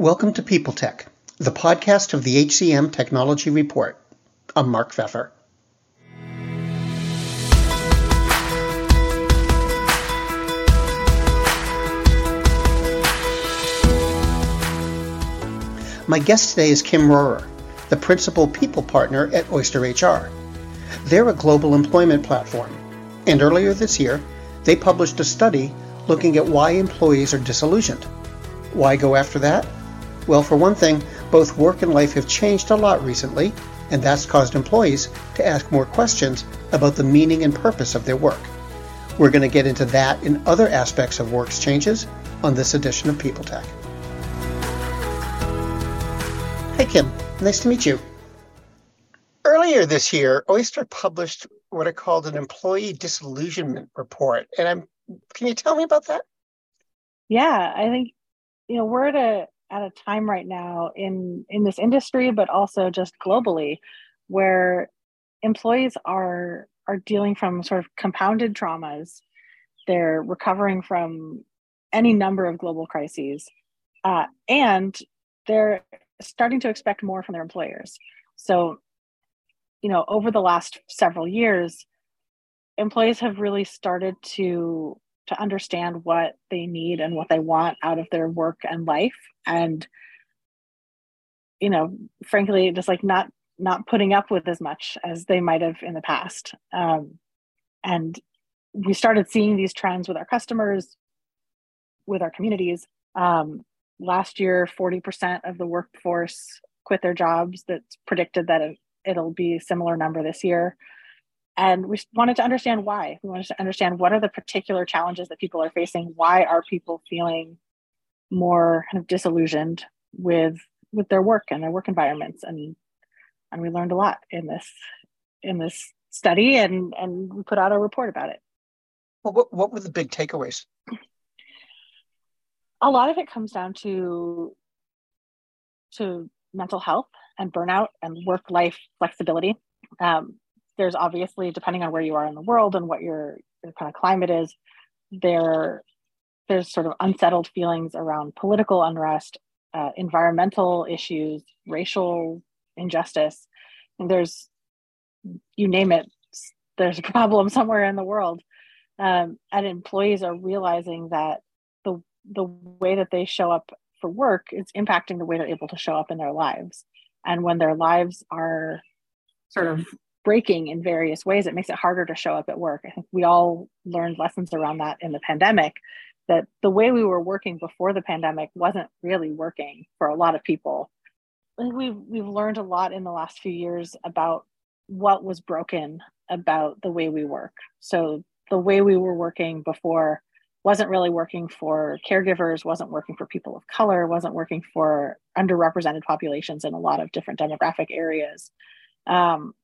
Welcome to People Tech, the podcast of the HCM Technology Report. I'm Mark Feffer. My guest today is Kim Rohrer, the principal people partner at Oyster HR. They're a global employment platform, and earlier this year, they published a study looking at why employees are disillusioned. Why go after that? Well, for one thing, both work and life have changed a lot recently, and that's caused employees to ask more questions about the meaning and purpose of their work. We're going to get into that and other aspects of work's changes on this edition of People Tech. Hey, Kim. Nice to meet you. Earlier this year, Oyster published what are called an employee disillusionment report. And I'm can you tell me about that? Yeah, I think you know we're at a at a time right now in in this industry but also just globally where employees are are dealing from sort of compounded traumas. They're recovering from any number of global crises uh, and they're starting to expect more from their employers. So you know over the last several years employees have really started to to understand what they need and what they want out of their work and life. And you know frankly just like not not putting up with as much as they might have in the past. Um, and we started seeing these trends with our customers with our communities. Um, last year 40% of the workforce quit their jobs. That's predicted that it, it'll be a similar number this year and we wanted to understand why. We wanted to understand what are the particular challenges that people are facing. Why are people feeling more kind of disillusioned with with their work and their work environments? And and we learned a lot in this in this study and and we put out a report about it. Well what, what were the big takeaways? A lot of it comes down to to mental health and burnout and work life flexibility. Um, there's obviously depending on where you are in the world and what your, your kind of climate is there there's sort of unsettled feelings around political unrest uh, environmental issues racial injustice. And there's you name it there's a problem somewhere in the world. Um, and employees are realizing that the the way that they show up for work is impacting the way they're able to show up in their lives. And when their lives are sort of breaking in various ways, it makes it harder to show up at work. I think we all learned lessons around that in the pandemic that the way we were working before the pandemic wasn't really working for a lot of people. I think we've we've learned a lot in the last few years about what was broken about the way we work. So the way we were working before wasn't really working for caregivers, wasn't working for people of color, wasn't working for underrepresented populations in a lot of different demographic areas. Um,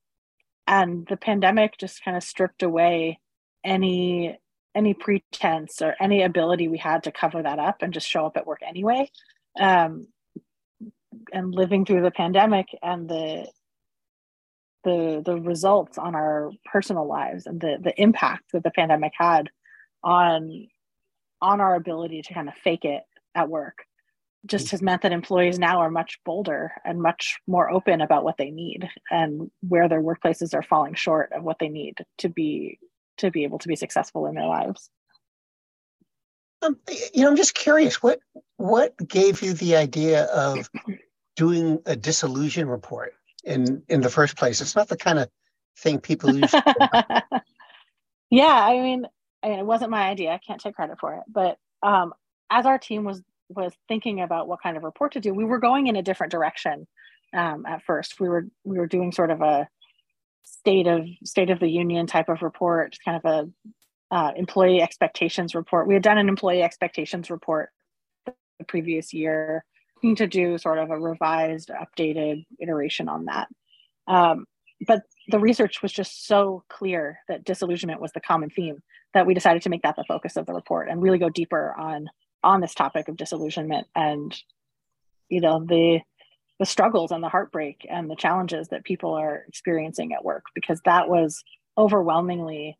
and the pandemic just kind of stripped away any any pretense or any ability we had to cover that up and just show up at work anyway. Um, and living through the pandemic and the the the results on our personal lives and the the impact that the pandemic had on on our ability to kind of fake it at work just has meant that employees now are much bolder and much more open about what they need and where their workplaces are falling short of what they need to be to be able to be successful in their lives. Um, you know i'm just curious what what gave you the idea of doing a disillusion report in in the first place? It's not the kind of thing people use yeah i mean i mean it wasn't my idea. I can't take credit for it. But um, as our team was was thinking about what kind of report to do, we were going in a different direction um, at first. We were we were doing sort of a state of state of the union type of report, kind of a uh, employee expectations report. We had done an employee expectations report the previous year, looking to do sort of a revised, updated iteration on that. Um, but the research was just so clear that disillusionment was the common theme that we decided to make that the focus of the report and really go deeper on on this topic of disillusionment and you know the the struggles and the heartbreak and the challenges that people are experiencing at work because that was overwhelmingly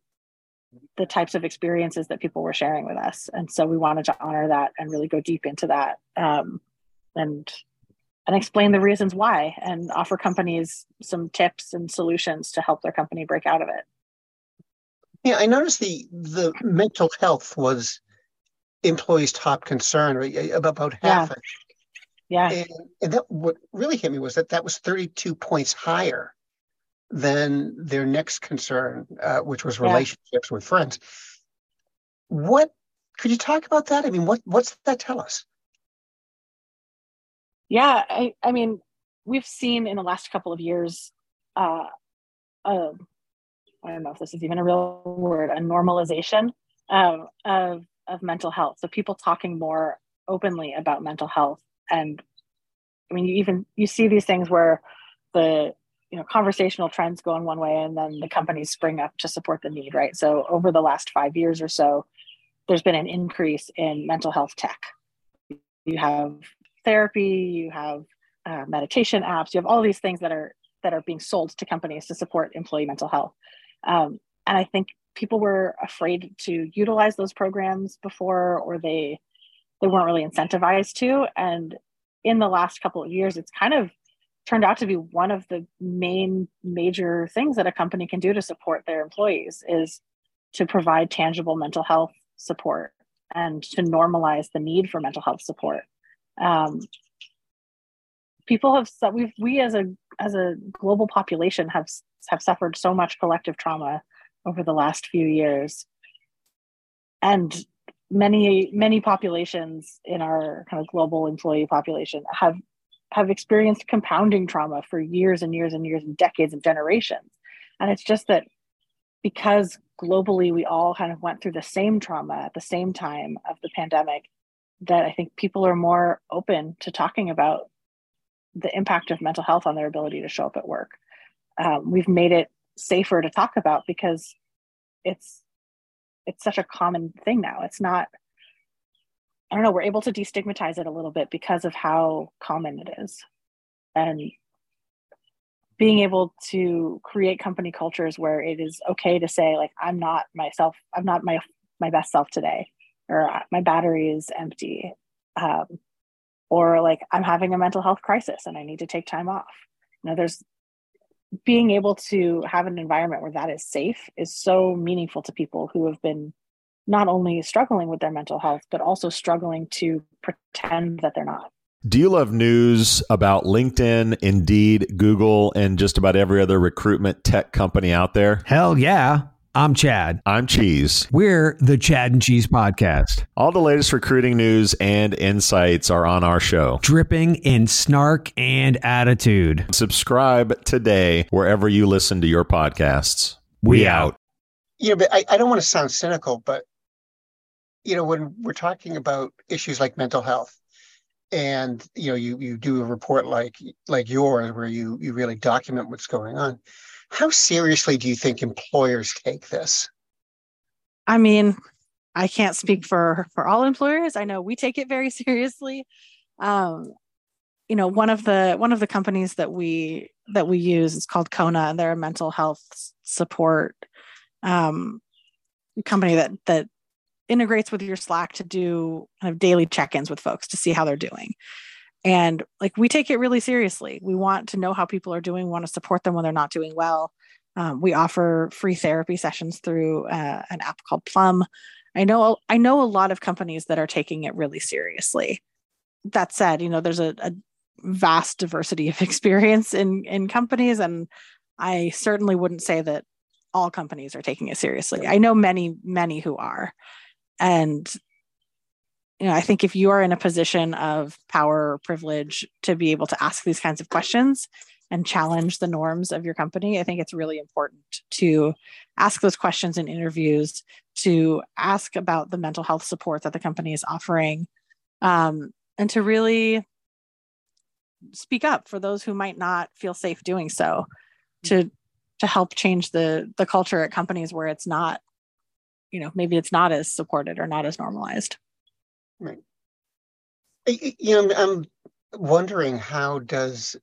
the types of experiences that people were sharing with us and so we wanted to honor that and really go deep into that um, and and explain the reasons why and offer companies some tips and solutions to help their company break out of it. Yeah, I noticed the the mental health was employees' top concern, about half. Yeah. yeah. And, and that what really hit me was that that was 32 points higher than their next concern, uh, which was relationships yeah. with friends. What could you talk about that? I mean, what what's that tell us? Yeah, I, I mean, we've seen in the last couple of years, uh, uh, I don't know if this is even a real word, a normalization of, of, of mental health. So people talking more openly about mental health. And I mean, you even, you see these things where the, you know, conversational trends go in one way and then the companies spring up to support the need, right? So over the last five years or so, there's been an increase in mental health tech. You have therapy, you have uh, meditation apps, you have all these things that are that are being sold to companies to support employee mental health. Um, and I think people were afraid to utilize those programs before, or they they weren't really incentivized to. And in the last couple of years, it's kind of turned out to be one of the main major things that a company can do to support their employees is to provide tangible mental health support and to normalize the need for mental health support um, people have we we as a as a global population have have suffered so much collective trauma over the last few years and many many populations in our kind of global employee population have have experienced compounding trauma for years and years and years and decades and generations and it's just that because globally we all kind of went through the same trauma at the same time of the pandemic that I think people are more open to talking about the impact of mental health on their ability to show up at work. Um, we've made it safer to talk about because it's it's such a common thing now. It's not. I don't know. We're able to destigmatize it a little bit because of how common it is, and being able to create company cultures where it is okay to say like I'm not myself. I'm not my my best self today or my battery is empty um, or like i'm having a mental health crisis and i need to take time off you know there's being able to have an environment where that is safe is so meaningful to people who have been not only struggling with their mental health but also struggling to pretend that they're not do you love news about LinkedIn, Indeed, Google, and just about every other recruitment tech company out there? Hell yeah. I'm Chad. I'm Cheese. We're the Chad and Cheese Podcast. All the latest recruiting news and insights are on our show, dripping in snark and attitude. Subscribe today wherever you listen to your podcasts. We, we out. You know, but I, I don't want to sound cynical, but you know, when we're talking about issues like mental health, and you know, you you do a report like like yours where you you really document what's going on how seriously do you think employers take this? I mean, I can't speak for for all employers. I know we take it very seriously. Um, you know, one of the one of the companies that we that we use is called Kona, and they're a mental health support um, company that that integrates with your Slack to do kind of daily check-ins with folks to see how they're doing and like we take it really seriously. We want to know how people are doing want to support them when they're not doing well. Um, we offer free therapy sessions through uh, an app called plum. I know i know a lot of companies that are taking it really seriously. That said you know there's a, a vast diversity of experience in in companies and i certainly wouldn't say that all companies are taking it seriously. I know many many who are. And you know, I think if you are in a position of power or privilege to be able to ask these kinds of questions and challenge the norms of your company, I think it's really important to ask those questions in interviews, to ask about the mental health support that the company is offering, um, and to really speak up for those who might not feel safe doing so, to to help change the the culture at companies where it's not, you know, maybe it's not as supported or not as normalized. Right. You know, I'm wondering how does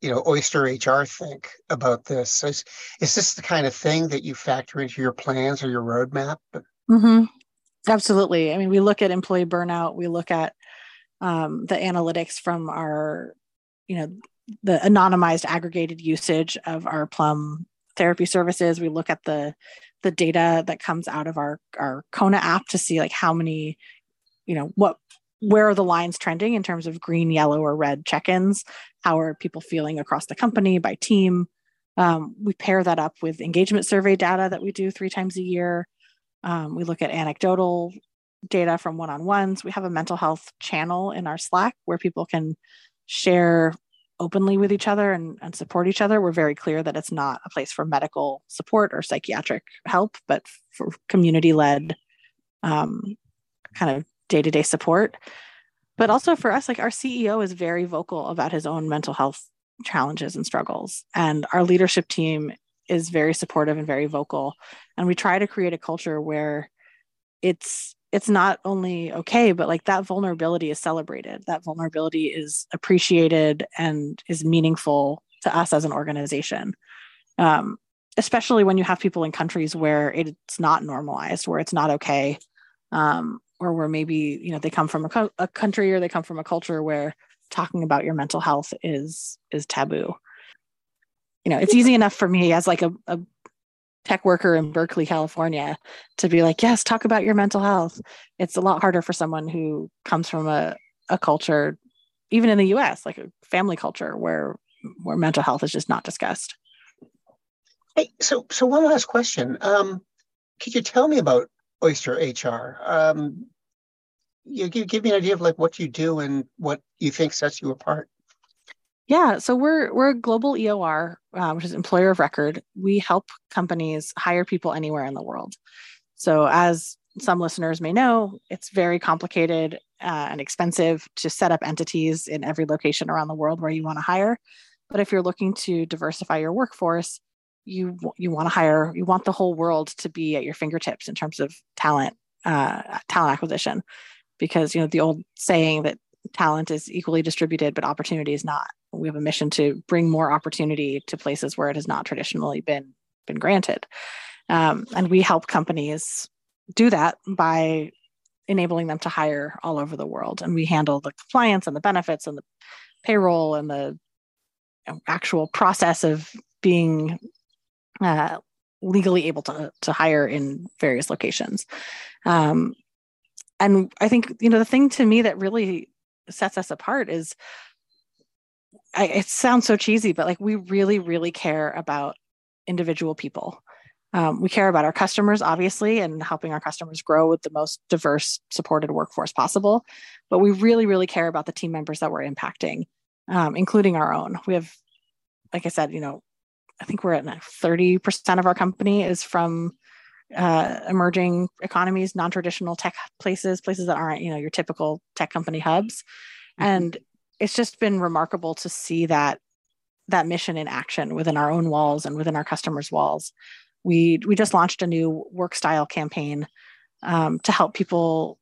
you know Oyster HR think about this? Is is this the kind of thing that you factor into your plans or your roadmap? Mm-hmm. Absolutely. I mean, we look at employee burnout. We look at um, the analytics from our, you know, the anonymized aggregated usage of our Plum therapy services. We look at the the data that comes out of our our Kona app to see like how many, you know, what where are the lines trending in terms of green, yellow, or red check-ins? How are people feeling across the company by team? Um, we pair that up with engagement survey data that we do three times a year. Um, we look at anecdotal data from one-on-ones. We have a mental health channel in our Slack where people can share openly with each other and, and support each other. We're very clear that it's not a place for medical support or psychiatric help, but for community-led um, kind of day-to-day support. But also for us like our ceo is very vocal about his own mental health challenges and struggles. And our leadership team is very supportive and very vocal. And we try to create a culture where it's it's not only okay but like that vulnerability is celebrated. That vulnerability is appreciated and is meaningful to us as an organization. Um, especially when you have people in countries where it's not normalized where it's not okay. Um, or where maybe you know they come from a, co- a country or they come from a culture where talking about your mental health is is taboo. You know it's easy enough for me as like a, a tech worker in berkeley california to be like yes talk about your mental health. It's a lot harder for someone who comes from a, a culture even in the us like a family culture where where mental health is just not discussed. Hey so so one last question. Um could you tell me about oyster hr um you give, give me an idea of like what you do and what you think sets you apart. Yeah, so we're we're a global EOR, uh, which is employer of record. We help companies hire people anywhere in the world. So as some listeners may know, it's very complicated uh, and expensive to set up entities in every location around the world where you want to hire. But if you're looking to diversify your workforce, you you want to hire, you want the whole world to be at your fingertips in terms of talent uh, talent acquisition because you know the old saying that talent is equally distributed but opportunity is not. We have a mission to bring more opportunity to places where it has not traditionally been been granted. Um, and we help companies do that by enabling them to hire all over the world. And we handle the compliance and the benefits and the payroll and the you know, actual process of being uh, legally able to, to hire in various locations. Um, and i think you know the thing to me that really sets us apart is I, it sounds so cheesy but like we really really care about individual people. Um, we care about our customers obviously and helping our customers grow with the most diverse supported workforce possible. But we really really care about the team members that we're impacting um, including our own. We have like i said you know i think we're at 30% of our company is from uh, emerging economies, non-traditional tech places, places that aren't you know your typical tech company hubs, mm-hmm. and it's just been remarkable to see that that mission in action within our own walls and within our customers' walls. We we just launched a new work style campaign um, to help people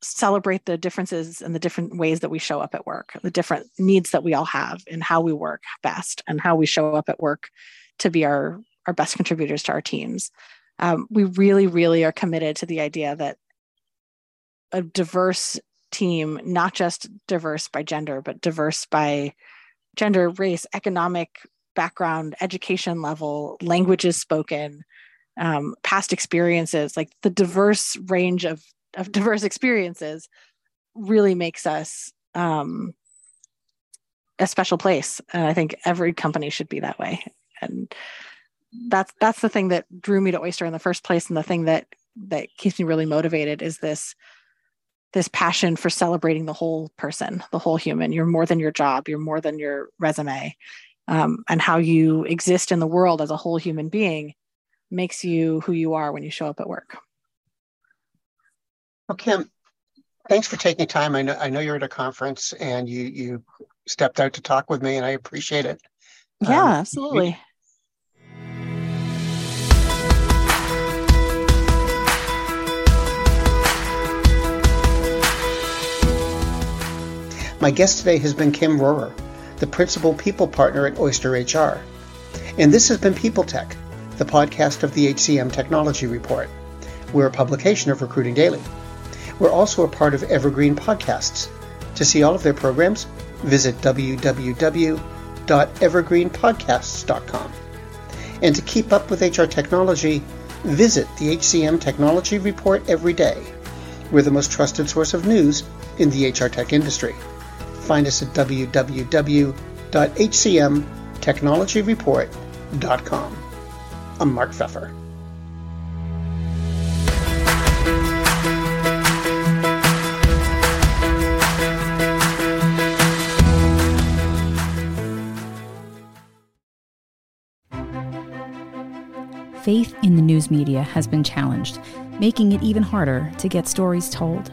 celebrate the differences and the different ways that we show up at work, the different needs that we all have, and how we work best, and how we show up at work to be our our best contributors to our teams um, we really, really are committed to the idea that a diverse team, not just diverse by gender, but diverse by gender, race, economic background, education level, languages spoken, um, past experiences, like the diverse range of, of diverse experiences really makes us um, a special place. And I think every company should be that way. And that's that's the thing that drew me to oyster in the first place. And the thing that that keeps me really motivated is this this passion for celebrating the whole person the whole human. You're more than your job. You're more than your resume. Um, and how you exist in the world as a whole human being makes you who you are when you show up at work. Well kim thanks for taking time. I know i know you're at a conference and you you stepped out to talk with me and i appreciate it. Yeah um, absolutely My guest today has been Kim Rohrer, the principal people partner at Oyster HR. And this has been People Tech, the podcast of the HCM Technology Report. We're a publication of Recruiting Daily. We're also a part of Evergreen Podcasts. To see all of their programs, visit www.evergreenpodcasts.com. And to keep up with HR technology, visit the HCM Technology Report every day. We're the most trusted source of news in the HR tech industry. Find us at www.hcmtechnologyreport.com. I'm Mark Feffer. Faith in the news media has been challenged, making it even harder to get stories told.